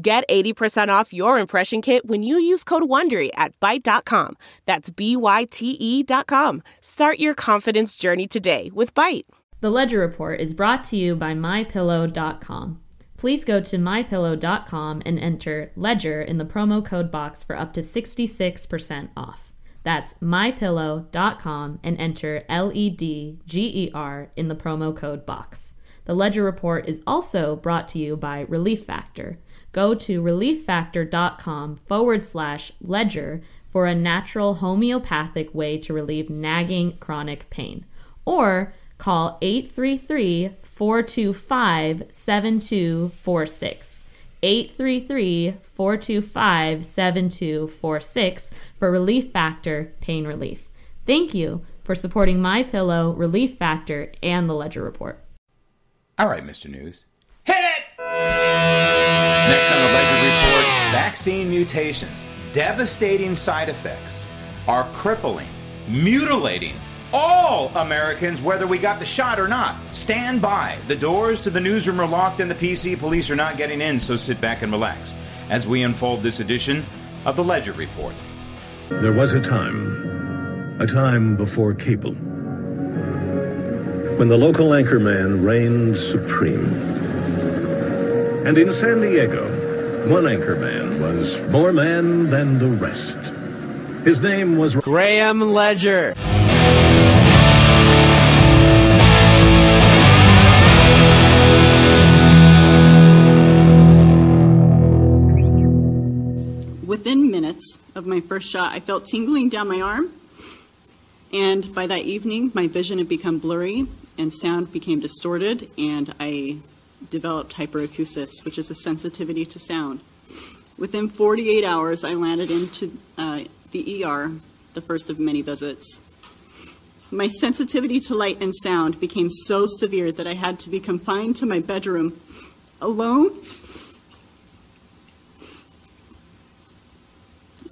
Get 80% off your impression kit when you use code WONDERY at Byte.com. That's B-Y-T-E dot com. Start your confidence journey today with Byte. The Ledger Report is brought to you by MyPillow.com. Please go to MyPillow.com and enter LEDGER in the promo code box for up to 66% off. That's mypillow.com and enter L E D G E R in the promo code box. The Ledger Report is also brought to you by Relief Factor. Go to relieffactor.com forward slash ledger for a natural homeopathic way to relieve nagging chronic pain. Or call 833 425 7246. 833 425 7246 for Relief Factor Pain Relief. Thank you for supporting My Pillow, Relief Factor, and the Ledger Report. All right, Mr. News. Next on the Ledger Report vaccine mutations, devastating side effects are crippling, mutilating all Americans, whether we got the shot or not. Stand by. The doors to the newsroom are locked and the PC police are not getting in, so sit back and relax as we unfold this edition of the Ledger Report. There was a time, a time before cable, when the local anchorman reigned supreme. And in San Diego, one anchorman was more man than the rest. His name was Graham Ledger. Within minutes of my first shot, I felt tingling down my arm, and by that evening, my vision had become blurry and sound became distorted, and I developed hyperacusis, which is a sensitivity to sound. Within 48 hours, I landed into uh, the ER, the first of many visits. My sensitivity to light and sound became so severe that I had to be confined to my bedroom alone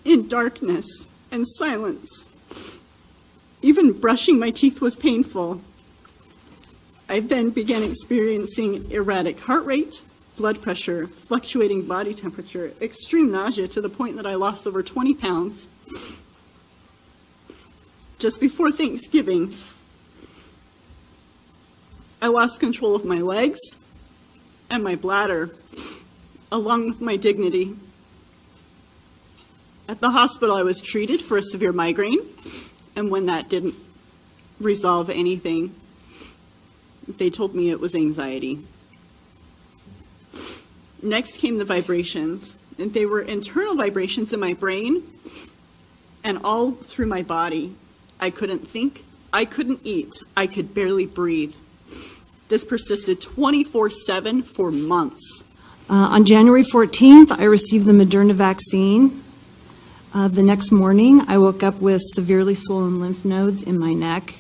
in darkness and silence. Even brushing my teeth was painful. I then began experiencing erratic heart rate, blood pressure, fluctuating body temperature, extreme nausea to the point that I lost over 20 pounds. Just before Thanksgiving, I lost control of my legs and my bladder, along with my dignity. At the hospital, I was treated for a severe migraine, and when that didn't resolve anything, they told me it was anxiety. Next came the vibrations, and they were internal vibrations in my brain and all through my body. I couldn't think, I couldn't eat, I could barely breathe. This persisted 24 7 for months. Uh, on January 14th, I received the Moderna vaccine. Uh, the next morning, I woke up with severely swollen lymph nodes in my neck.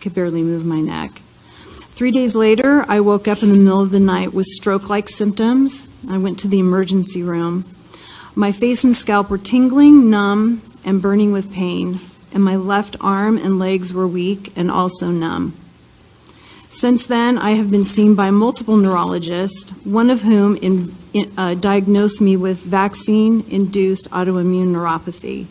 Could barely move my neck. Three days later, I woke up in the middle of the night with stroke like symptoms. I went to the emergency room. My face and scalp were tingling, numb, and burning with pain, and my left arm and legs were weak and also numb. Since then, I have been seen by multiple neurologists, one of whom in, in, uh, diagnosed me with vaccine induced autoimmune neuropathy.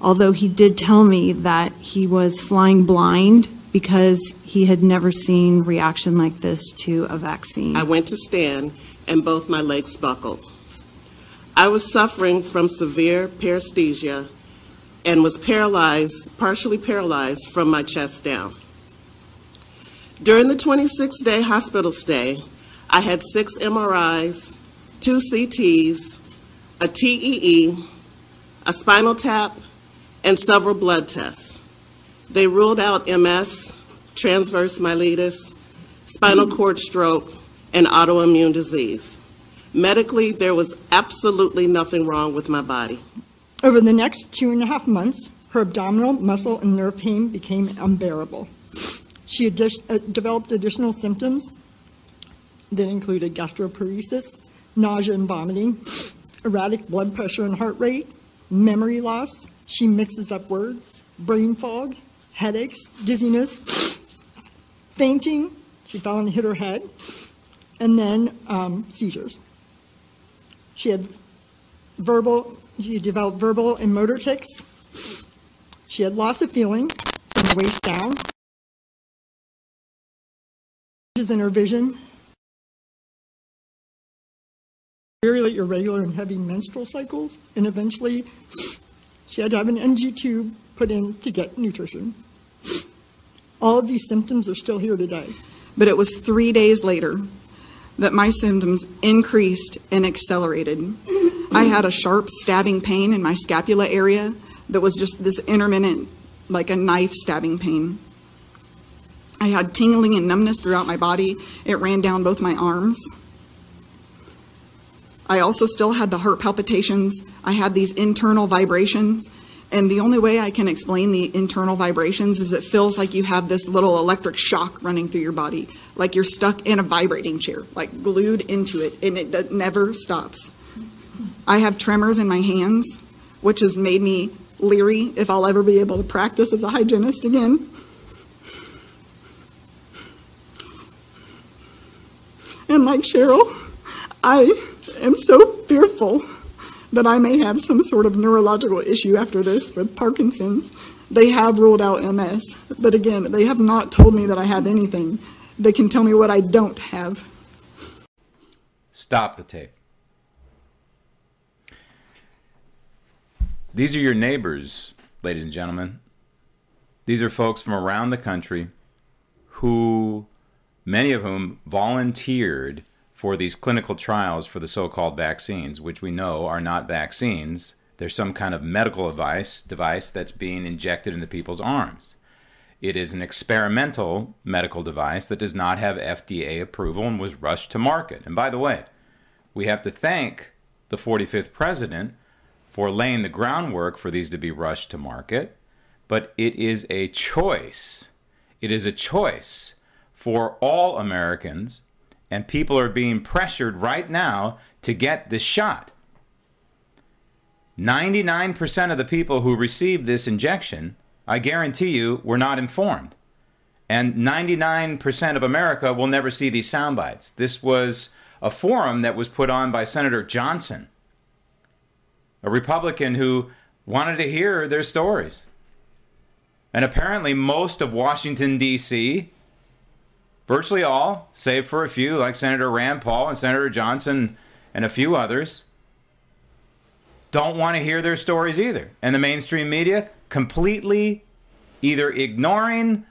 Although he did tell me that he was flying blind because he had never seen reaction like this to a vaccine. I went to stand and both my legs buckled. I was suffering from severe paresthesia and was paralyzed, partially paralyzed from my chest down. During the 26 day hospital stay, I had six MRIs, two CTs, a TEE, a spinal tap, and several blood tests. They ruled out MS, transverse myelitis, spinal cord stroke, and autoimmune disease. Medically, there was absolutely nothing wrong with my body. Over the next two and a half months, her abdominal, muscle, and nerve pain became unbearable. She uh, developed additional symptoms that included gastroparesis, nausea and vomiting, erratic blood pressure and heart rate, memory loss. She mixes up words, brain fog, headaches, dizziness, fainting. She fell and hit her head, and then um, seizures. She had verbal, she developed verbal and motor tics. She had loss of feeling from the waist down, changes in her vision, very irregular and heavy menstrual cycles, and eventually she had to have an NG tube put in to get nutrition. All of these symptoms are still here today. But it was three days later that my symptoms increased and accelerated. I had a sharp stabbing pain in my scapula area that was just this intermittent, like a knife stabbing pain. I had tingling and numbness throughout my body. It ran down both my arms. I also still had the heart palpitations. I had these internal vibrations. And the only way I can explain the internal vibrations is it feels like you have this little electric shock running through your body, like you're stuck in a vibrating chair, like glued into it, and it never stops. I have tremors in my hands, which has made me leery if I'll ever be able to practice as a hygienist again. And like Cheryl, I am so fearful that I may have some sort of neurological issue after this with Parkinson's. They have ruled out MS, but again, they have not told me that I have anything. They can tell me what I don't have. Stop the tape. These are your neighbors, ladies and gentlemen. These are folks from around the country who, many of whom volunteered for these clinical trials for the so called vaccines, which we know are not vaccines. There's some kind of medical device, device that's being injected into people's arms. It is an experimental medical device that does not have FDA approval and was rushed to market. And by the way, we have to thank the 45th president for laying the groundwork for these to be rushed to market, but it is a choice. It is a choice for all Americans, and people are being pressured right now to get the shot. 99% of the people who received this injection, I guarantee you, were not informed. And 99% of America will never see these sound bites. This was a forum that was put on by Senator Johnson, a Republican who wanted to hear their stories. And apparently, most of Washington, D.C., virtually all, save for a few like Senator Rand Paul and Senator Johnson and a few others, don't want to hear their stories either. And the mainstream media completely either ignoring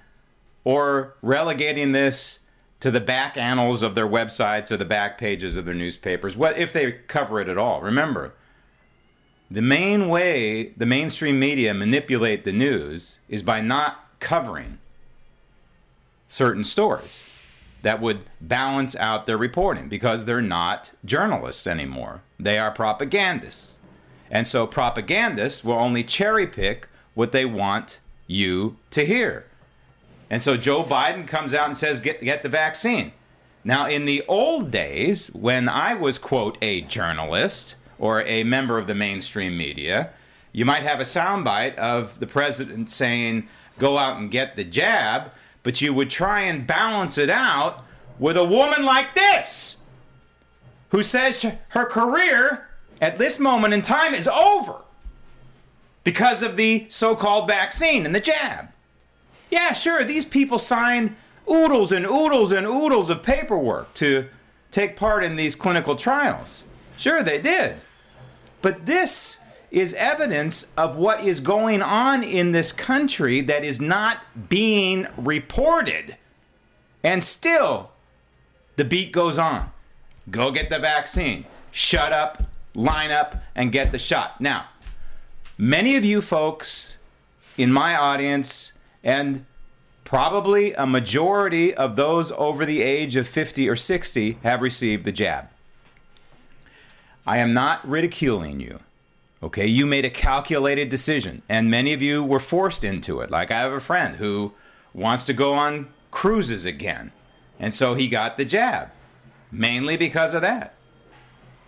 or relegating this to the back annals of their websites or the back pages of their newspapers, what if they cover it at all. Remember, the main way the mainstream media manipulate the news is by not covering certain stories that would balance out their reporting because they're not journalists anymore. They are propagandists. And so propagandists will only cherry pick what they want you to hear. And so Joe Biden comes out and says, get, get the vaccine. Now, in the old days, when I was, quote, a journalist or a member of the mainstream media, you might have a soundbite of the president saying, go out and get the jab, but you would try and balance it out with a woman like this, who says her career at this moment in time is over because of the so called vaccine and the jab. Yeah, sure, these people signed oodles and oodles and oodles of paperwork to take part in these clinical trials. Sure, they did. But this is evidence of what is going on in this country that is not being reported. And still, the beat goes on. Go get the vaccine. Shut up, line up, and get the shot. Now, many of you folks in my audience, and probably a majority of those over the age of 50 or 60, have received the jab. I am not ridiculing you. Okay, you made a calculated decision, and many of you were forced into it. Like I have a friend who wants to go on cruises again, and so he got the jab, mainly because of that.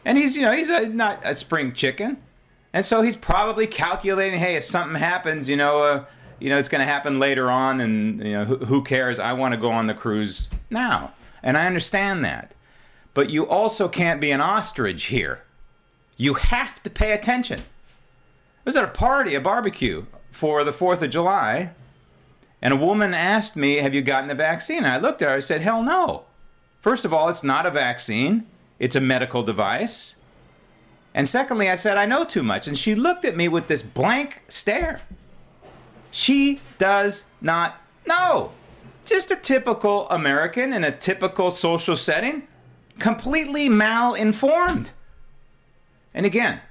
And he's, you know, he's a, not a spring chicken, and so he's probably calculating, hey, if something happens, you know, uh, you know, it's going to happen later on, and you know, who, who cares? I want to go on the cruise now, and I understand that. But you also can't be an ostrich here. You have to pay attention. I was at a party, a barbecue for the 4th of July, and a woman asked me, Have you gotten the vaccine? I looked at her, I said, Hell no. First of all, it's not a vaccine, it's a medical device. And secondly, I said, I know too much. And she looked at me with this blank stare. She does not know. Just a typical American in a typical social setting, completely malinformed. And again,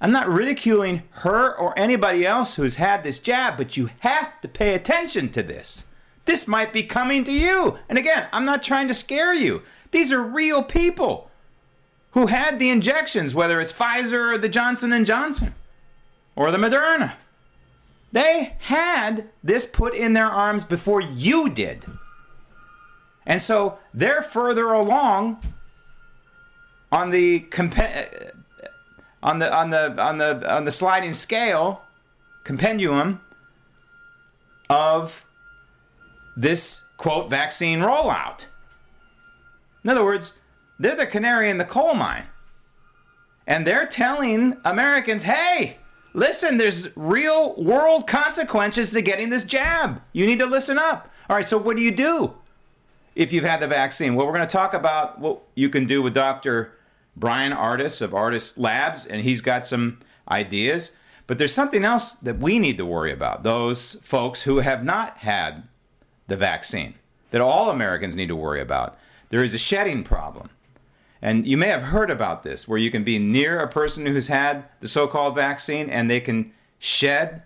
I'm not ridiculing her or anybody else who's had this jab, but you have to pay attention to this. This might be coming to you. And again, I'm not trying to scare you. These are real people who had the injections, whether it's Pfizer or the Johnson and Johnson or the Moderna. They had this put in their arms before you did. And so they're further along on the compa- on the on the on the on the sliding scale compendium of this quote vaccine rollout. In other words, they're the canary in the coal mine. And they're telling Americans, hey, listen, there's real world consequences to getting this jab. You need to listen up. All right, so what do you do if you've had the vaccine? Well, we're going to talk about what you can do with Dr. Bryan Ardis of Ardis Labs, and he's got some ideas. But there's something else that we need to worry about those folks who have not had the vaccine, that all Americans need to worry about. There is a shedding problem. And you may have heard about this, where you can be near a person who's had the so called vaccine and they can shed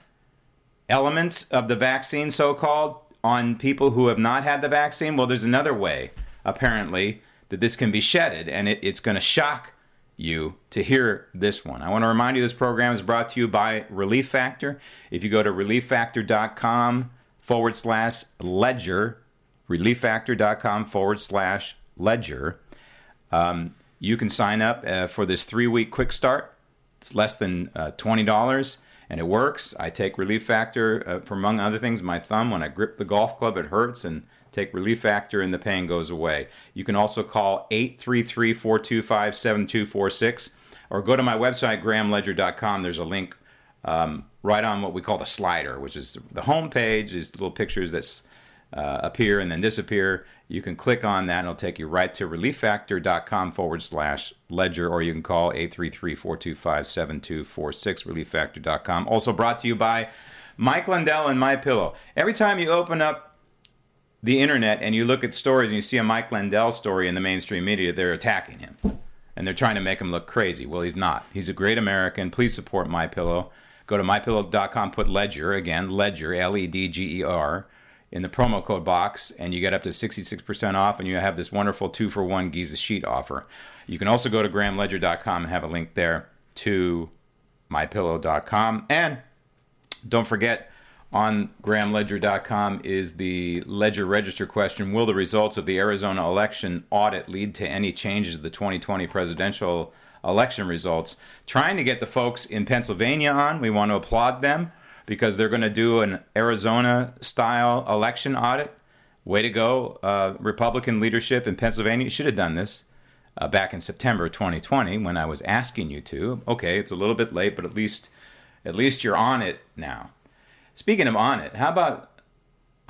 elements of the vaccine, so called, on people who have not had the vaccine. Well, there's another way, apparently, that this can be shedded, and it, it's going to shock you to hear this one. I want to remind you this program is brought to you by Relief Factor. If you go to relieffactor.com forward slash ledger, relieffactor.com forward slash ledger, um, you can sign up uh, for this three week quick start. It's less than uh, $20 and it works. I take Relief Factor uh, for, among other things, my thumb. When I grip the golf club, it hurts, and take Relief Factor, and the pain goes away. You can also call 833 425 7246 or go to my website, grahamledger.com. There's a link um, right on what we call the slider, which is the home page, is the little pictures that uh, appear and then disappear. You can click on that and it'll take you right to relieffactor.com forward slash ledger, or you can call 833 425 7246, relieffactor.com. Also brought to you by Mike Lindell and My Pillow. Every time you open up the internet and you look at stories and you see a Mike Lindell story in the mainstream media, they're attacking him and they're trying to make him look crazy. Well, he's not. He's a great American. Please support My Pillow. Go to mypillow.com, put Ledger again, Ledger, L E D G E R, in the promo code box, and you get up to 66% off, and you have this wonderful two for one Giza sheet offer. You can also go to grahamledger.com and have a link there to mypillow.com. And don't forget, on grahamledger.com is the Ledger Register question Will the results of the Arizona election audit lead to any changes to the 2020 presidential election results? Trying to get the folks in Pennsylvania on. We want to applaud them because they're going to do an Arizona style election audit. Way to go, uh, Republican leadership in Pennsylvania. Should have done this uh, back in September 2020 when I was asking you to. Okay, it's a little bit late, but at least at least you're on it now. Speaking of on it, how about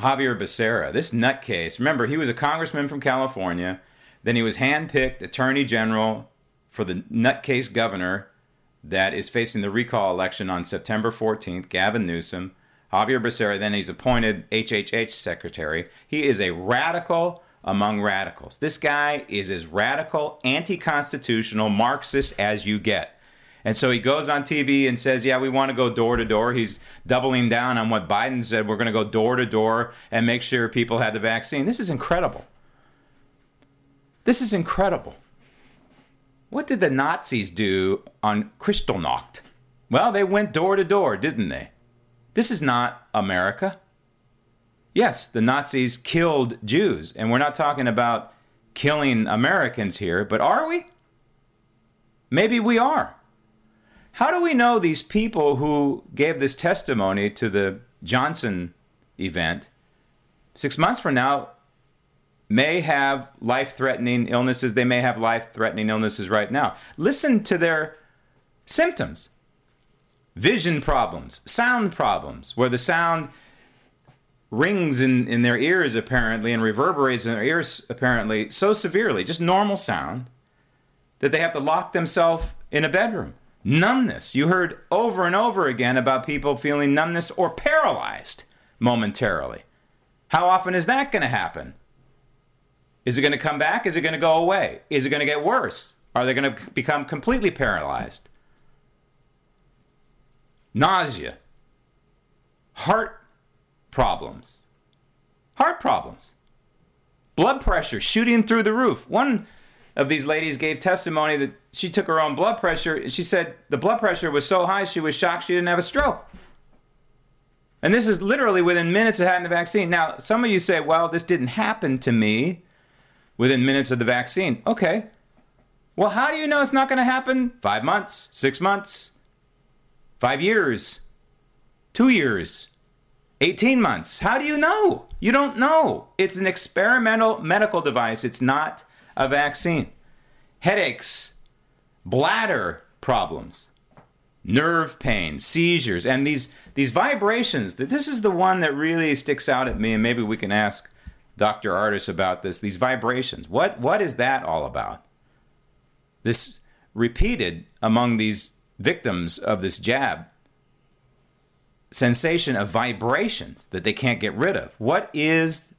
Xavier Becerra? This nutcase. Remember, he was a congressman from California. Then he was handpicked attorney general for the nutcase governor that is facing the recall election on September 14th, Gavin Newsom. Xavier Becerra, then he's appointed HHH secretary. He is a radical among radicals. This guy is as radical, anti constitutional, Marxist as you get. And so he goes on TV and says, Yeah, we want to go door to door. He's doubling down on what Biden said. We're going to go door to door and make sure people have the vaccine. This is incredible. This is incredible. What did the Nazis do on Kristallnacht? Well, they went door to door, didn't they? This is not America. Yes, the Nazis killed Jews, and we're not talking about killing Americans here, but are we? Maybe we are. How do we know these people who gave this testimony to the Johnson event six months from now may have life threatening illnesses? They may have life threatening illnesses right now. Listen to their symptoms vision problems, sound problems, where the sound rings in, in their ears apparently and reverberates in their ears apparently so severely, just normal sound, that they have to lock themselves in a bedroom. Numbness. You heard over and over again about people feeling numbness or paralyzed momentarily. How often is that going to happen? Is it going to come back? Is it going to go away? Is it going to get worse? Are they going to become completely paralyzed? Nausea. Heart problems. Heart problems. Blood pressure shooting through the roof. One of these ladies gave testimony that she took her own blood pressure. And she said the blood pressure was so high she was shocked she didn't have a stroke. And this is literally within minutes of having the vaccine. Now, some of you say, well, this didn't happen to me within minutes of the vaccine. Okay. Well, how do you know it's not going to happen? Five months, six months, five years, two years, 18 months. How do you know? You don't know. It's an experimental medical device, it's not a vaccine. Headaches, bladder problems, nerve pain, seizures, and these, these vibrations. This is the one that really sticks out at me, and maybe we can ask Dr. Ardis about this. These vibrations. What, what is that all about? This repeated among these victims of this jab sensation of vibrations that they can't get rid of. What is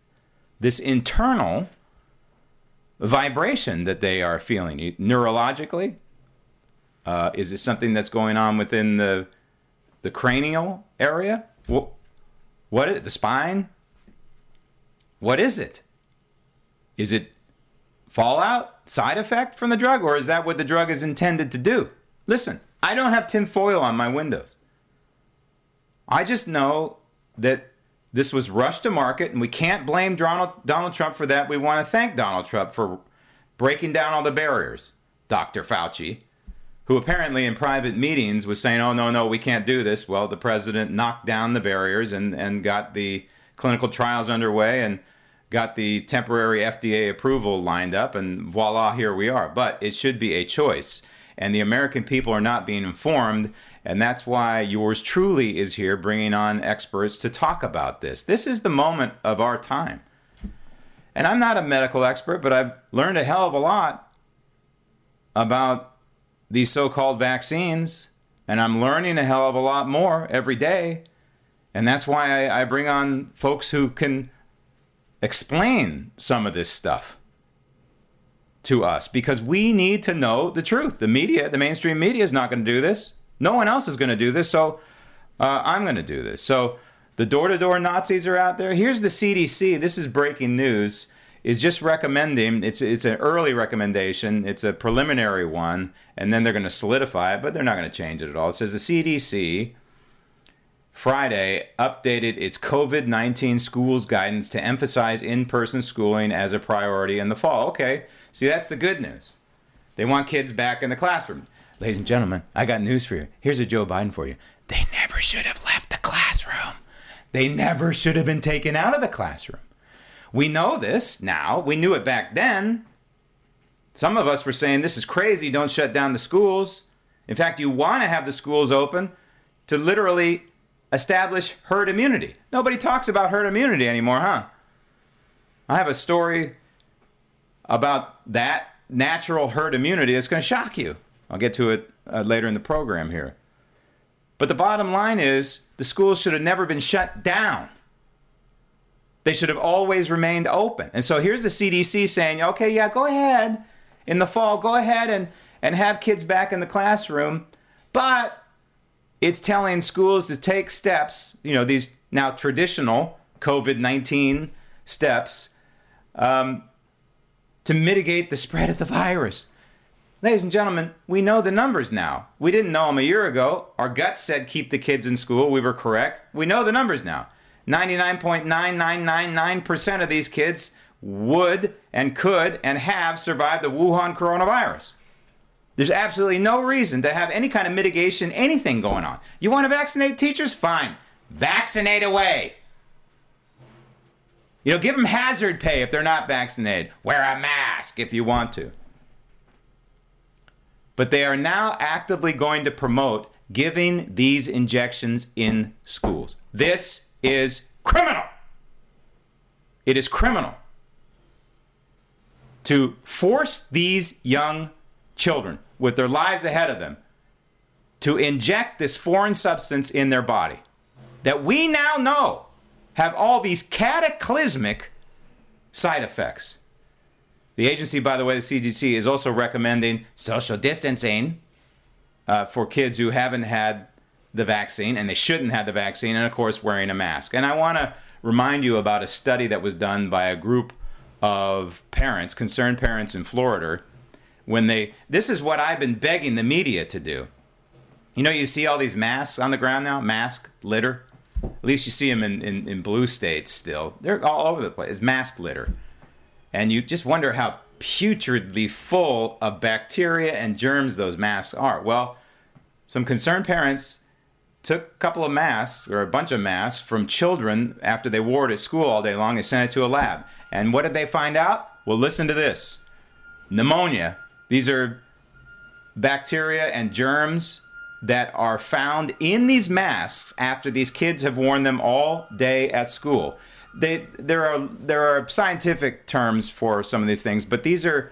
this internal vibration that they are feeling neurologically? Uh, is it something that's going on within the the cranial area? What, what is it? The spine? What is it? Is it fallout, side effect from the drug, or is that what the drug is intended to do? Listen, I don't have tinfoil on my windows. I just know that this was rushed to market, and we can't blame Donald, Donald Trump for that. We want to thank Donald Trump for breaking down all the barriers. Dr. Fauci, who apparently in private meetings was saying, oh, no, no, we can't do this. Well, the president knocked down the barriers and, and got the clinical trials underway and got the temporary FDA approval lined up, and voila, here we are. But it should be a choice and the American people are not being informed. And that's why yours truly is here bringing on experts to talk about this. This is the moment of our time. And I'm not a medical expert, but I've learned a hell of a lot about these so called vaccines. And I'm learning a hell of a lot more every day. And that's why I, I bring on folks who can explain some of this stuff to us because we need to know the truth. The media, the mainstream media, is not going to do this. No one else is going to do this. So uh, I'm going to do this. So the door to door Nazis are out there. Here's the CDC. This is breaking news. Is just recommending. It's it's an early recommendation. It's a preliminary one, and then they're going to solidify it, but they're not going to change it at all. It says the CDC Friday updated its COVID 19 schools guidance to emphasize in person schooling as a priority in the fall. Okay, see, that's the good news. They want kids back in the classroom. Ladies and gentlemen, I got news for you. Here's a Joe Biden for you. They never should have left the classroom, they never should have been taken out of the classroom. We know this now. We knew it back then. Some of us were saying, This is crazy. Don't shut down the schools. In fact, you want to have the schools open to literally establish herd immunity. Nobody talks about herd immunity anymore, huh? I have a story about that natural herd immunity is going to shock you. I'll get to it uh, later in the program here. But the bottom line is the schools should have never been shut down. They should have always remained open. And so here's the CDC saying, okay, yeah, go ahead in the fall, go ahead and, and have kids back in the classroom, but it's telling schools to take steps, you know, these now traditional COVID 19 steps um, to mitigate the spread of the virus. Ladies and gentlemen, we know the numbers now. We didn't know them a year ago. Our guts said keep the kids in school. We were correct. We know the numbers now. 99.9999% of these kids would and could and have survived the Wuhan coronavirus. There's absolutely no reason to have any kind of mitigation, anything going on. You want to vaccinate teachers? Fine. Vaccinate away. You know, give them hazard pay if they're not vaccinated. Wear a mask if you want to. But they are now actively going to promote giving these injections in schools. This is criminal. It is criminal to force these young children with their lives ahead of them to inject this foreign substance in their body that we now know have all these cataclysmic side effects. The agency, by the way, the CDC, is also recommending social distancing uh, for kids who haven't had the vaccine and they shouldn't have the vaccine, and of course, wearing a mask. And I want to remind you about a study that was done by a group of parents, concerned parents in Florida, when they, this is what I've been begging the media to do. You know, you see all these masks on the ground now, mask litter. Least you see them in, in, in blue states still. They're all over the place. It's mask litter. And you just wonder how putridly full of bacteria and germs those masks are. Well, some concerned parents took a couple of masks or a bunch of masks from children after they wore it at school all day long. They sent it to a lab. And what did they find out? Well, listen to this pneumonia. These are bacteria and germs that are found in these masks after these kids have worn them all day at school. They, there are there are scientific terms for some of these things, but these are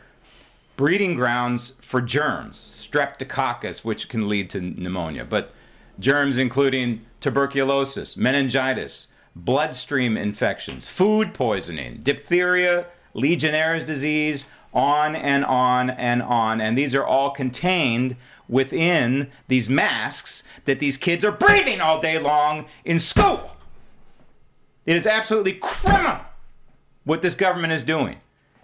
breeding grounds for germs, streptococcus, which can lead to pneumonia, but germs including tuberculosis, meningitis, bloodstream infections, food poisoning, diphtheria, Legionnaire's disease, on and on and on. And these are all contained within these masks that these kids are breathing all day long in school. It is absolutely criminal what this government is doing.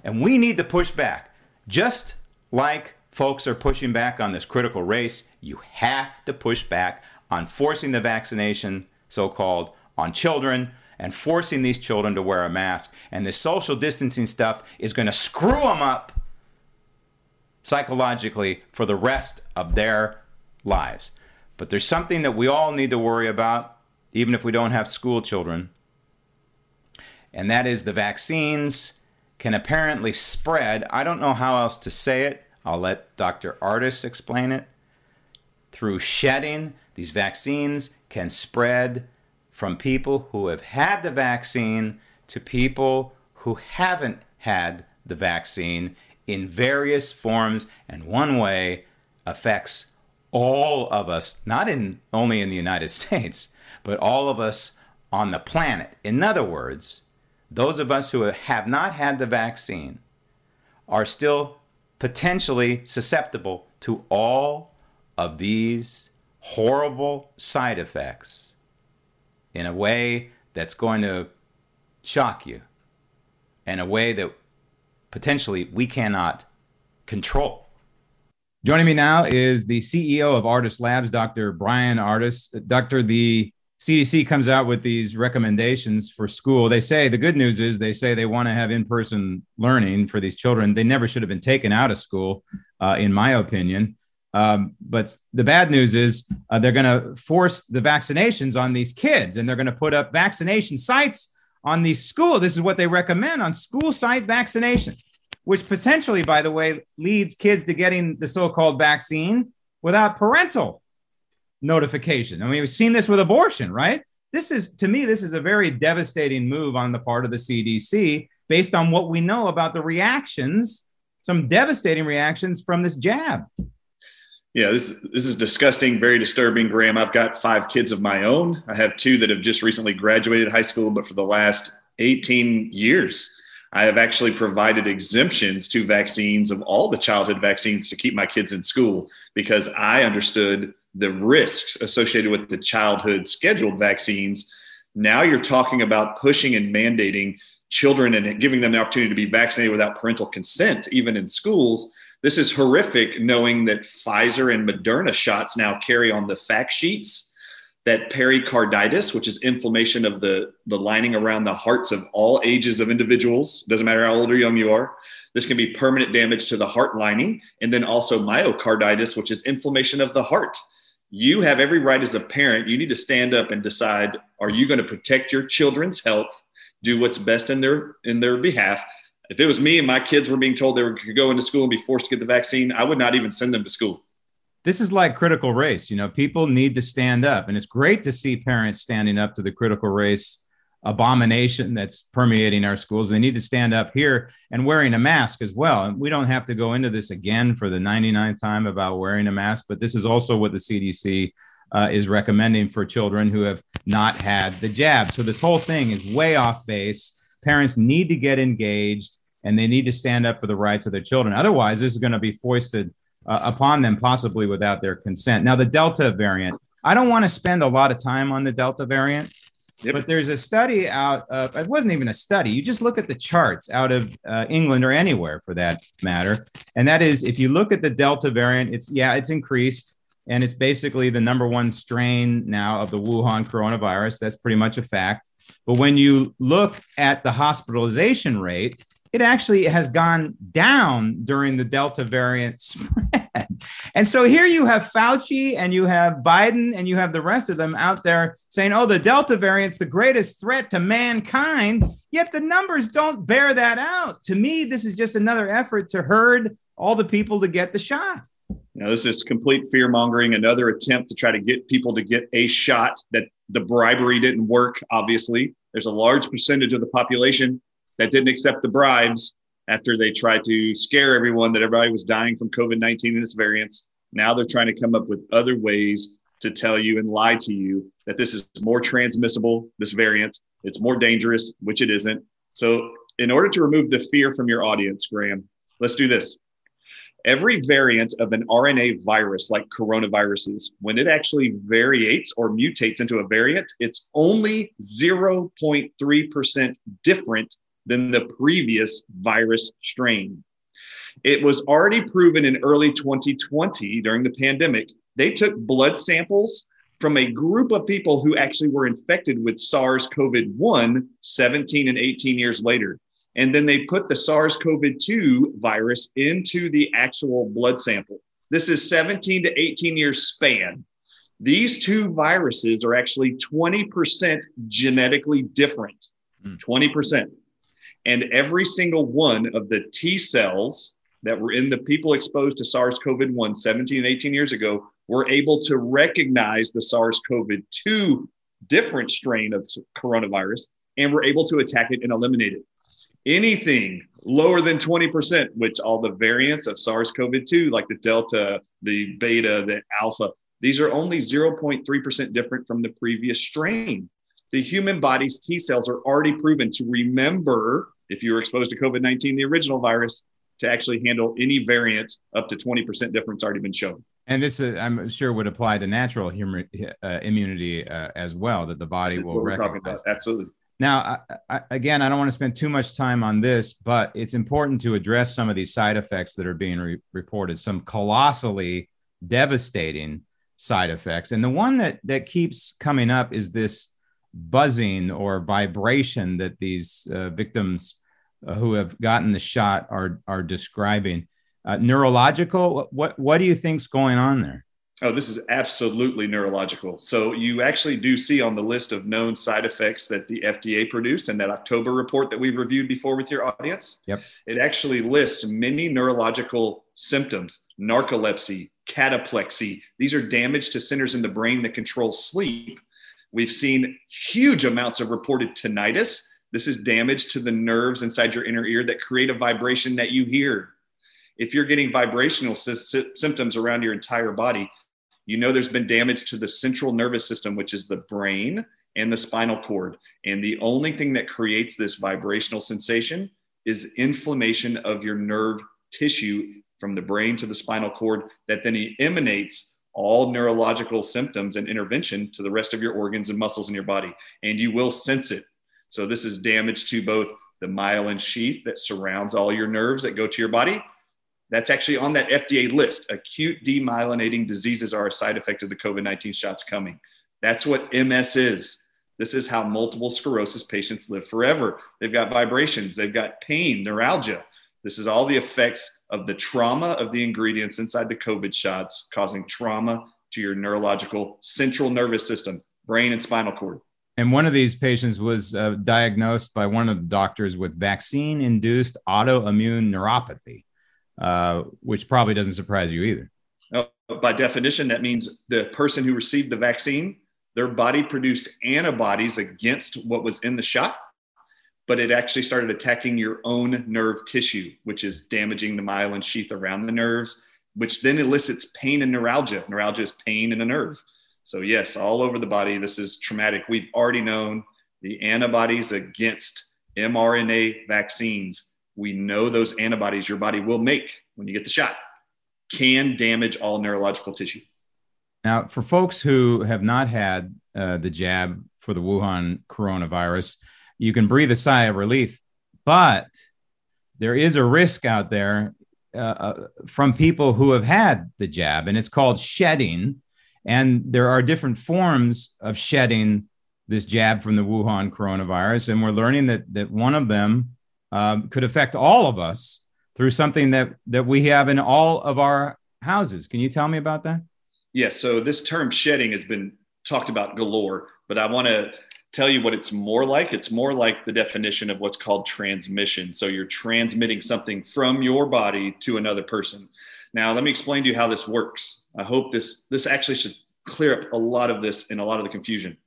And we need to push back. Just like folks are pushing back on this critical race, you have to push back on forcing the vaccination, so called, on children and forcing these children to wear a mask. And the social distancing stuff is going to screw them up psychologically for the rest of their lives. But there's something that we all need to worry about, even if we don't have school children, and that is the vaccines can apparently spread. I don't know how else to say it. I'll let Dr. Ardis explain it. Through shedding, these vaccines can spread from people who have had the vaccine to people who haven't had the vaccine in various forms and one way affects all of us not in only in the United States but all of us on the planet. In other words those of us who have not had the vaccine are still potentially susceptible to all of these horrible side effects in a way that's going to shock you, in a way that potentially we cannot control. Joining me now is the CEO of Ardis Labs, Dr. Bryan Ardis. Doctor, the CDC comes out with these recommendations for school. They say the good news is they say they want to have in person learning for these children. They never should have been taken out of school, uh, in my opinion. Um, but the bad news is uh, they're going to force the vaccinations on these kids and they're going to put up vaccination sites on the school, This is what they recommend on school site vaccination, which potentially, by the way, leads kids to getting the so called vaccine without parental notification. I mean, we've seen this with abortion, right? This is, to me, this is a very devastating move on the part of the CDC based on what we know about the reactions, some devastating reactions from this jab. Yeah, this this is disgusting, very disturbing, Graham. I've got five kids of my own. I have two that have just recently graduated high school, but for the last 18 years, I have actually provided exemptions to vaccines of all the childhood vaccines to keep my kids in school because I understood the risks associated with the childhood scheduled vaccines. Now you're talking about pushing and mandating children and giving them the opportunity to be vaccinated without parental consent, even in schools This is horrific knowing that Pfizer and Moderna shots now carry on the fact sheets that pericarditis, which is inflammation of the, the lining around the hearts of all ages of individuals, doesn't matter how old or young you are, this can be permanent damage to the heart lining. And then also myocarditis, which is inflammation of the heart. You have every right as a parent, you need to stand up and decide are you going to protect your children's health, do what's best in their in their behalf, if it was me and my kids were being told they were going to go into school and be forced to get the vaccine, I would not even send them to school. This is like critical race. You know, people need to stand up, and it's great to see parents standing up to the critical race abomination that's permeating our schools. They need to stand up here and wearing a mask as well. And we don't have to go into this again for the 99th time about wearing a mask, but this is also what the CDC uh, is recommending for children who have not had the jab. So this whole thing is way off base. Parents need to get engaged and they need to stand up for the rights of their children. Otherwise, this is going to be foisted uh, upon them, possibly without their consent. Now, the Delta variant, I don't want to spend a lot of time on the Delta variant, yep. but there's a study out of, it wasn't even a study. You just look at the charts out of uh, England or anywhere for that matter. And that is, if you look at the Delta variant, it's, yeah, it's increased. And it's basically the number one strain now of the Wuhan coronavirus. That's pretty much a fact. But when you look at the hospitalization rate, it actually has gone down during the Delta variant spread. and so here you have Fauci and you have Biden and you have the rest of them out there saying, oh, the Delta variant's the greatest threat to mankind. Yet the numbers don't bear that out. To me, this is just another effort to herd all the people to get the shot. Now, this is complete fear mongering, another attempt to try to get people to get a shot that the bribery didn't work, obviously. There's a large percentage of the population that didn't accept the bribes after they tried to scare everyone that everybody was dying from COVID 19 and its variants. Now they're trying to come up with other ways to tell you and lie to you that this is more transmissible, this variant, it's more dangerous, which it isn't. So, in order to remove the fear from your audience, Graham, let's do this. Every variant of an RNA virus, like coronaviruses, when it actually variates or mutates into a variant, it's only 0.3% different than the previous virus strain. It was already proven in early 2020 during the pandemic. They took blood samples from a group of people who actually were infected with SARS CoV 1 17 and 18 years later. And then they put the SARS CoV 2 virus into the actual blood sample. This is 17 to 18 years span. These two viruses are actually 20% genetically different. Hmm. 20%. And every single one of the T cells that were in the people exposed to SARS CoV 1 17 and 18 years ago were able to recognize the SARS CoV 2 different strain of coronavirus and were able to attack it and eliminate it. Anything lower than 20%, which all the variants of SARS CoV 2, like the Delta, the Beta, the Alpha, these are only 0.3% different from the previous strain the human body's T cells are already proven to remember if you were exposed to COVID 19, the original virus, to actually handle any variant up to 20% difference already been shown. And this, uh, I'm sure, would apply to natural hum- uh, immunity uh, as well, that the body That's will recognize. Absolutely. Now, I, I, again, I don't want to spend too much time on this, but it's important to address some of these side effects that are being re- reported, some colossally devastating side effects. And the one that, that keeps coming up is this buzzing or vibration that these uh, victims uh, who have gotten the shot are are describing. Uh, neurological. What what do you think's going on there? Oh, this is absolutely neurological. So you actually do see on the list of known side effects that the FDA produced in that October report that we've reviewed before with your audience. Yep. It actually lists many neurological symptoms, narcolepsy, cataplexy. These are damage to centers in the brain that control sleep We've seen huge amounts of reported tinnitus. This is damage to the nerves inside your inner ear that create a vibration that you hear. If you're getting vibrational sy- symptoms around your entire body, you know there's been damage to the central nervous system, which is the brain and the spinal cord. And the only thing that creates this vibrational sensation is inflammation of your nerve tissue from the brain to the spinal cord that then emanates all neurological symptoms and intervention to the rest of your organs and muscles in your body, and you will sense it. So, this is damage to both the myelin sheath that surrounds all your nerves that go to your body, That's actually on that FDA list. Acute demyelinating diseases are a side effect of the COVID 19 shots coming. That's what MS is. This is how multiple sclerosis patients live forever. They've got vibrations, they've got pain, neuralgia. This is all the effects of the trauma of the ingredients inside the COVID shots causing trauma to your neurological central nervous system, brain and spinal cord. And one of these patients was uh, diagnosed by one of the doctors with vaccine induced autoimmune neuropathy, uh, which probably doesn't surprise you either. Uh, by definition, that means the person who received the vaccine, their body produced antibodies against what was in the shot, but it actually started attacking your own nerve tissue, which is damaging the myelin sheath around the nerves, which then elicits pain and neuralgia. Neuralgia is pain in a nerve. So, yes, all over the body, this is traumatic. We've already known the antibodies against mRNA vaccines. We know those antibodies your body will make when you get the shot can damage all neurological tissue. Now, for folks who have not had uh, the jab for the Wuhan coronavirus, you can breathe a sigh of relief, but there is a risk out there uh, uh from people who have had the jab, and it's called shedding. And there are different forms of shedding this jab from the Wuhan coronavirus. And we're learning that, that one of them um, could affect all of us through something that, that we have in all of our houses. Can you tell me about that? Yes. So this term shedding has been talked about galore, but I want to tell you what it's more like. It's more like the definition of what's called transmission. So you're transmitting something from your body to another person. Now, let me explain to you how this works. I hope this this actually should clear up a lot of this and a lot of the confusion.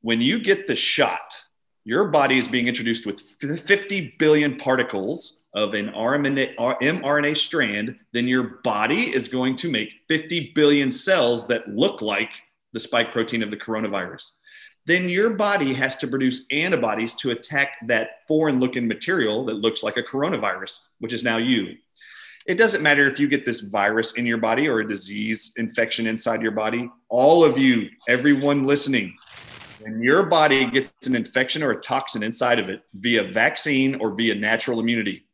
When you get the shot, your body is being introduced with 50 billion particles of an RNA, mRNA strand, then your body is going to make 50 billion cells that look like the spike protein of the coronavirus. Then your body has to produce antibodies to attack that foreign looking material that looks like a coronavirus, which is now you it doesn't matter if you get this virus in your body or a disease infection inside your body. All of you, everyone listening, when your body gets an infection or a toxin inside of it via vaccine or via natural immunity,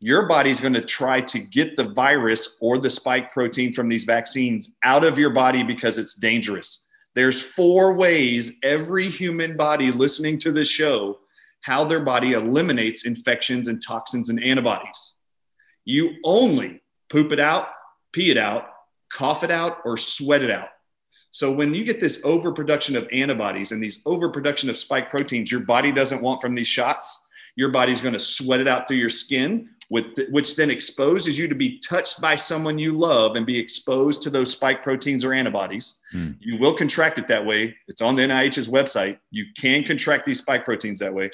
your body's going to try to get the virus or the spike protein from these vaccines out of your body because it's dangerous. There's four ways every human body listening to this show how their body eliminates infections and toxins and antibodies. You only poop it out, pee it out, cough it out, or sweat it out. So when you get this overproduction of antibodies and these overproduction of spike proteins your body doesn't want from these shots, your body's going to sweat it out through your skin, with which then exposes you to be touched by someone you love and be exposed to those spike proteins or antibodies. Mm. You will contract it that way. It's on the NIH's website. You can contract these spike proteins that way.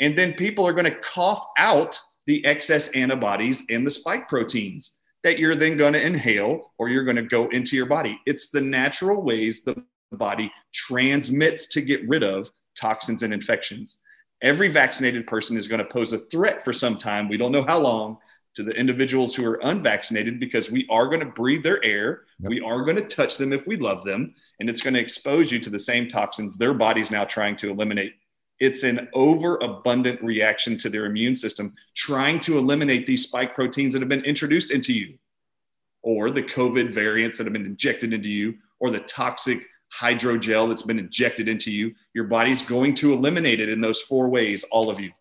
And then people are going to cough out the excess antibodies and the spike proteins that you're then going to inhale or you're going to go into your body. It's the natural ways the body transmits to get rid of toxins and infections. Every vaccinated person is going to pose a threat for some time. We don't know how long to the individuals who are unvaccinated because we are going to breathe their air. Yep. We are going to touch them if we love them. And it's going to expose you to the same toxins their body's now trying to eliminate it's an overabundant reaction to their immune system trying to eliminate these spike proteins that have been introduced into you, or the COVID variants that have been injected into you, or the toxic hydrogel that's been injected into you. Your body's going to eliminate it in those four ways, all of you.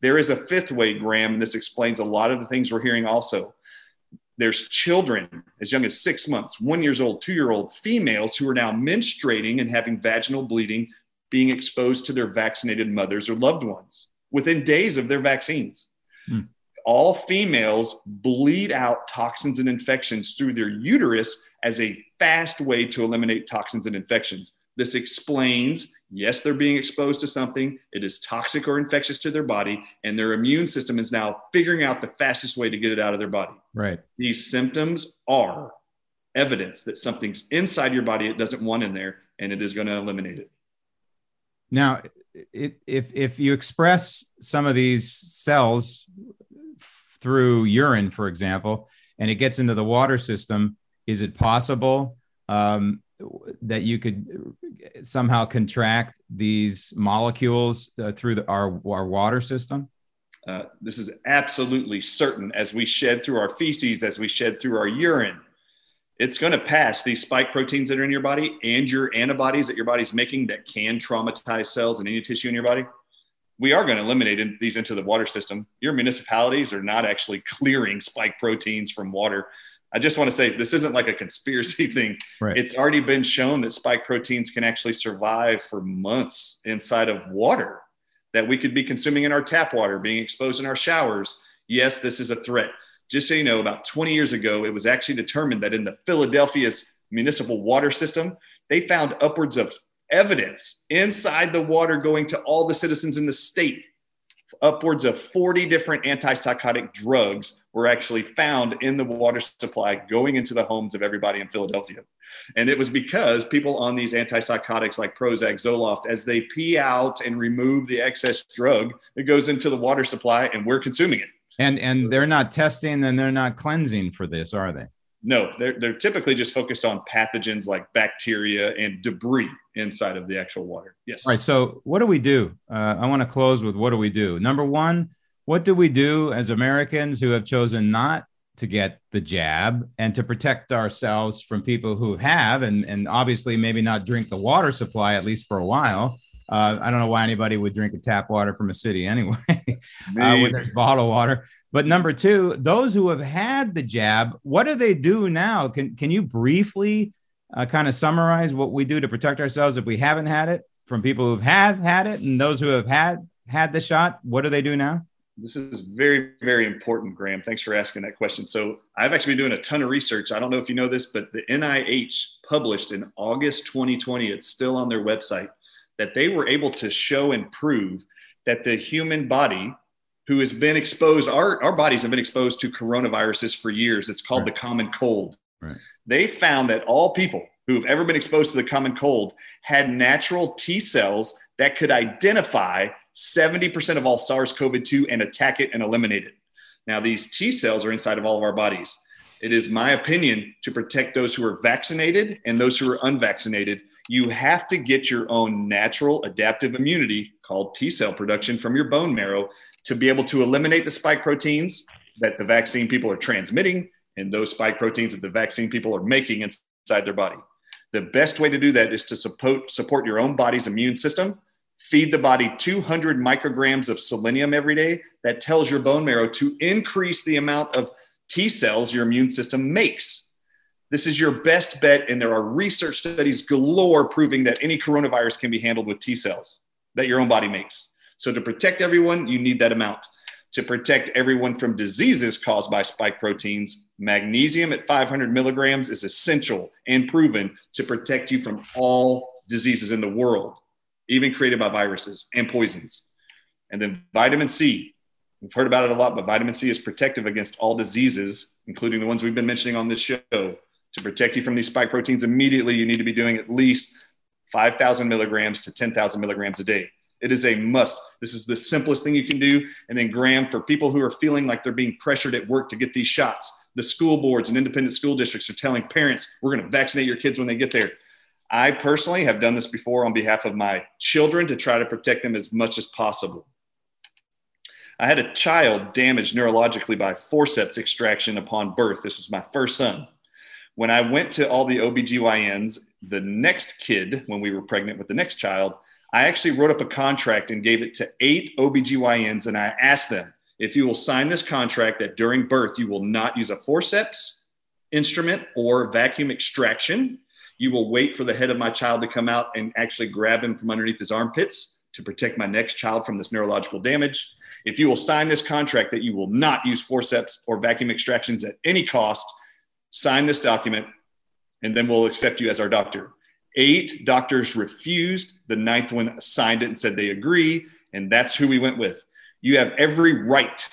There is a fifth way, Graham, and this explains a lot of the things we're hearing also. There's children as young as six months, one years old, two year old females who are now menstruating and having vaginal bleeding being exposed to their vaccinated mothers or loved ones within days of their vaccines. Hmm. All females bleed out toxins and infections through their uterus as a fast way to eliminate toxins and infections. This explains yes, they're being exposed to something, it is toxic or infectious to their body, and their immune system is now figuring out the fastest way to get it out of their body. Right. These symptoms are evidence that something's inside your body it doesn't want in there, and it is going to eliminate it. Now, it, if if you express some of these cells through urine, for example, and it gets into the water system, is it possible um, that you could somehow contract these molecules uh, through the, our our water system? Uh, this is absolutely certain as we shed through our feces, as we shed through our urine. It's going to pass these spike proteins that are in your body and your antibodies that your body's making that can traumatize cells and any tissue in your body. We are going to eliminate these into the water system. Your municipalities are not actually clearing spike proteins from water. I just want to say this isn't like a conspiracy thing. Right. It's already been shown that spike proteins can actually survive for months inside of water that we could be consuming in our tap water, being exposed in our showers. Yes, this is a threat. Just so you know, about 20 years ago, it was actually determined that in the Philadelphia's municipal water system, they found upwards of evidence inside the water going to all the citizens in the state upwards of 40 different antipsychotic drugs were actually found in the water supply going into the homes of everybody in Philadelphia. And it was because people on these antipsychotics like Prozac, Zoloft, as they pee out and remove the excess drug, it goes into the water supply and we're consuming it. And and they're not testing and they're not cleansing for this, are they? No, they're, they're typically just focused on pathogens like bacteria and debris inside of the actual water. Yes. All right. So, what do we do? Uh, I want to close with what do we do? Number one, what do we do as Americans who have chosen not to get the jab and to protect ourselves from people who have, and, and obviously maybe not drink the water supply, at least for a while? Uh, I don't know why anybody would drink a tap water from a city anyway, uh, when there's bottled water. But number two, those who have had the jab, what do they do now? Can can you briefly uh, kind of summarize what we do to protect ourselves if we haven't had it from people who have had it, and those who have had had the shot? What do they do now? This is very, very important, Graham. Thanks for asking that question. So, I've actually been doing a ton of research. I don't know if you know this, but the NIH published in August 2020, it's still on their website, that they were able to show and prove that the human body who has been exposed, our, our bodies have been exposed to coronaviruses for years. It's called right. the common cold. They found that all people who have ever been exposed to the common cold had natural T cells that could identify 70% of all SARS CoV 2 and attack it and eliminate it. Now, these T cells are inside of all of our bodies. It is my opinion to protect those who are vaccinated and those who are unvaccinated. You have to get your own natural adaptive immunity called T cell production from your bone marrow to be able to eliminate the spike proteins that the vaccine people are transmitting and those spike proteins that the vaccine people are making inside their body. The best way to do that is to support, support your own body's immune system. Feed the body 200 micrograms of selenium every day. That tells your bone marrow to increase the amount of T cells your immune system makes. This is your best bet, and there are research studies galore proving that any coronavirus can be handled with T cells that your own body makes. So to protect everyone, you need that amount. To protect everyone from diseases caused by spike proteins, magnesium at 500 milligrams is essential and proven to protect you from all diseases in the world, even created by viruses and poisons. And then vitamin C. We've heard about it a lot, but vitamin C is protective against all diseases, including the ones we've been mentioning on this show. To protect you from these spike proteins immediately, you need to be doing at least 5,000 milligrams to 10,000 milligrams a day. It is a must. This is the simplest thing you can do. And then, Graham, for people who are feeling like they're being pressured at work to get these shots, the school boards and independent school districts are telling parents, we're going to vaccinate your kids when they get there. I personally have done this before on behalf of my children to try to protect them as much as possible. I had a child damaged neurologically by forceps extraction upon birth. This was my first son. When I went to all the OBGYNs, the next kid, when we were pregnant with the next child, I actually wrote up a contract and gave it to eight OBGYNs. And I asked them if you will sign this contract that during birth, you will not use a forceps instrument or vacuum extraction. You will wait for the head of my child to come out and actually grab him from underneath his armpits to protect my next child from this neurological damage. If you will sign this contract that you will not use forceps or vacuum extractions at any cost, sign this document, and then we'll accept you as our doctor. Eight doctors refused. The ninth one signed it and said they agree. And that's who we went with. You have every right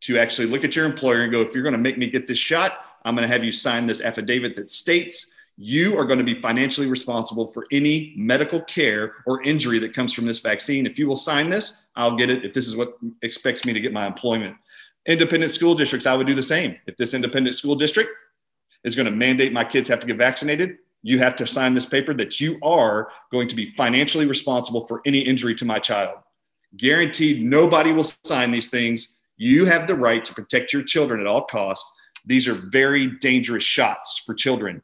to actually look at your employer and go, if you're going to make me get this shot, I'm going to have you sign this affidavit that states you are going to be financially responsible for any medical care or injury that comes from this vaccine. If you will sign this, I'll get it. If this is what expects me to get my employment. Independent school districts, I would do the same. If this independent school district is going to mandate my kids have to get vaccinated, you have to sign this paper that you are going to be financially responsible for any injury to my child. Guaranteed, nobody will sign these things. You have the right to protect your children at all costs. These are very dangerous shots for children.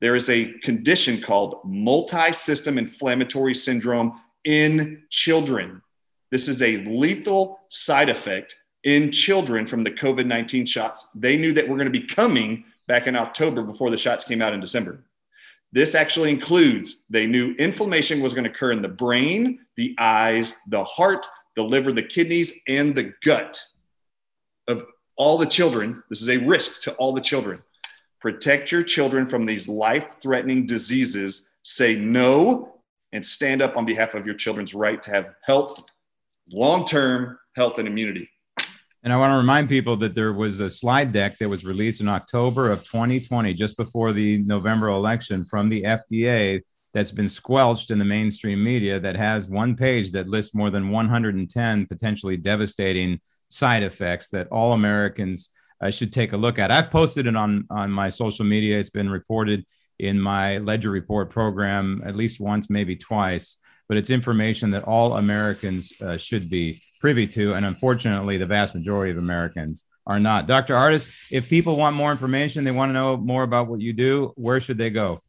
There is a condition called multi system inflammatory syndrome in children. This is a lethal side effect in children from the COVID 19 shots. They knew that we're going to be coming back in October before the shots came out in December. This actually includes they knew inflammation was going to occur in the brain, the eyes, the heart, the liver, the kidneys, and the gut of all the children. This is a risk to all the children. Protect your children from these life threatening diseases. Say no and stand up on behalf of your children's right to have health, long term health and immunity. And I want to remind people that there was a slide deck that was released in October of 2020, just before the November election, from the FDA that's been squelched in the mainstream media that has one page that lists more than 110 potentially devastating side effects that all Americans uh, should take a look at. I've posted it on on my social media. It's been reported in my Ledger Report program at least once, maybe twice. But it's information that all Americans uh, should be privy to, and unfortunately, the vast majority of Americans are not. Dr. Ardis, if people want more information, they want to know more about what you do, where should they go?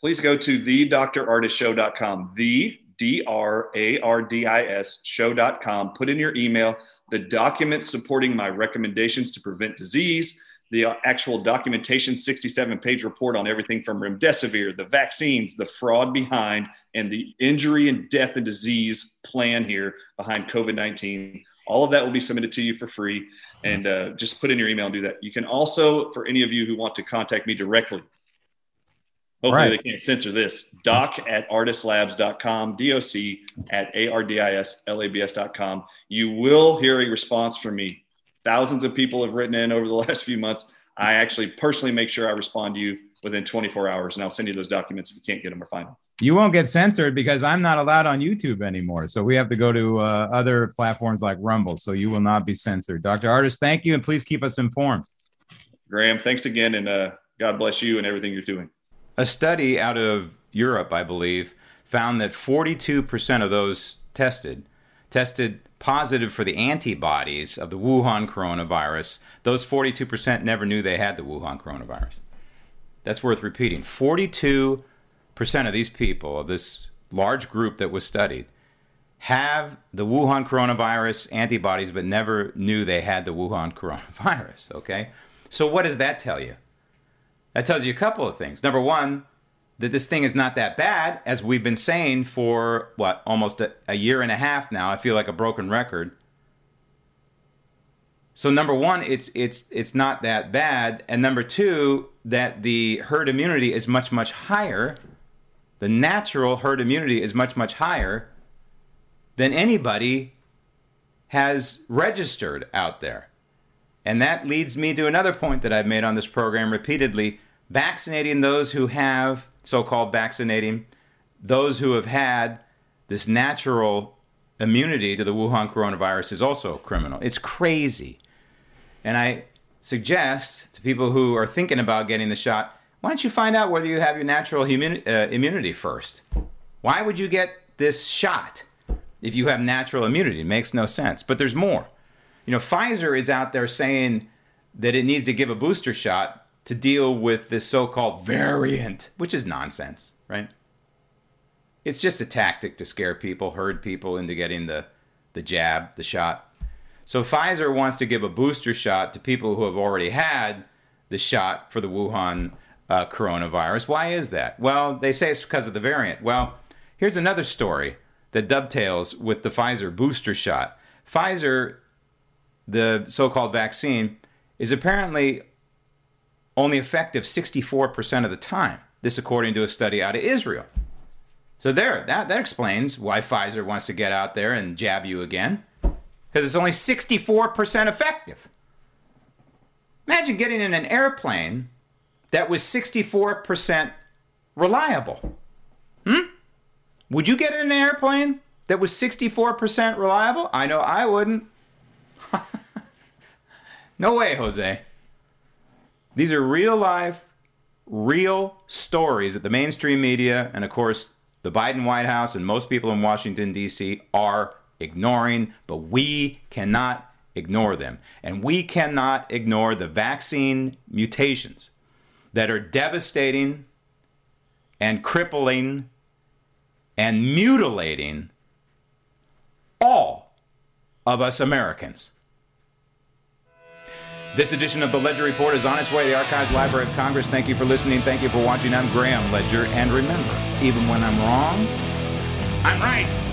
Please go to thedrardisshow.com. The D R A R D I S show.com. Put in your email the documents supporting my recommendations to prevent disease, the actual documentation 67 page report on everything from remdesivir, the vaccines, the fraud behind, and the injury and death and disease plan here behind COVID 19. All of that will be submitted to you for free. And uh, just put in your email and do that. You can also, for any of you who want to contact me directly, Hopefully right. they can't censor this. Doc at ardislabs.com, D-O-C at A-R-D-I-S-L-A-B-S.com. You will hear a response from me. Thousands of people have written in over the last few months. I actually personally make sure I respond to you within 24 hours, and I'll send you those documents if you can't get them or find them. You won't get censored because I'm not allowed on YouTube anymore. So we have to go to uh, other platforms like Rumble. So you will not be censored. Dr. Ardis, thank you, and please keep us informed. Graham, thanks again, and uh, God bless you and everything you're doing. A study out of Europe, I believe, found that 42% of those tested tested positive for the antibodies of the Wuhan coronavirus. Those 42% never knew they had the Wuhan coronavirus. That's worth repeating. 42% of these people, of this large group that was studied, have the Wuhan coronavirus antibodies but never knew they had the Wuhan coronavirus. Okay? So, what does that tell you? That tells you a couple of things. Number one, that this thing is not that bad, as we've been saying for what, almost a, a year and a half now. I feel like a broken record. So number one, it's it's it's not that bad, and number two, that the herd immunity is much much higher. The natural herd immunity is much much higher than anybody has registered out there. And that leads me to another point that I've made on this program repeatedly vaccinating those who have, so called vaccinating, those who have had this natural immunity to the Wuhan coronavirus is also criminal. It's crazy. And I suggest to people who are thinking about getting the shot, why don't you find out whether you have your natural uh, immunity first? Why would you get this shot if you have natural immunity? It makes no sense. But there's more. You know, Pfizer is out there saying that it needs to give a booster shot to deal with this so called variant, which is nonsense, right? It's just a tactic to scare people, herd people into getting the, the jab, the shot. So Pfizer wants to give a booster shot to people who have already had the shot for the Wuhan uh, coronavirus. Why is that? Well, they say it's because of the variant. Well, here's another story that dovetails with the Pfizer booster shot. Pfizer the so called vaccine, is apparently only effective 64% of the time. This, according to a study out of Israel. So, there, that, that explains why Pfizer wants to get out there and jab you again, because it's only 64% effective. Imagine getting in an airplane that was 64% reliable. Hmm? Would you get in an airplane that was 64% reliable? I know I wouldn't. no way, Jose. These are real life, real stories that the mainstream media and, of course, the Biden White House and most people in Washington, D.C. are ignoring, but we cannot ignore them. And we cannot ignore the vaccine mutations that are devastating and crippling and mutilating all of us Americans. This edition of the Ledger Report is on its way to the Archives Library of Congress. Thank you for listening. Thank you for watching. I'm Graham Ledger. And remember, even when I'm wrong, I'm right.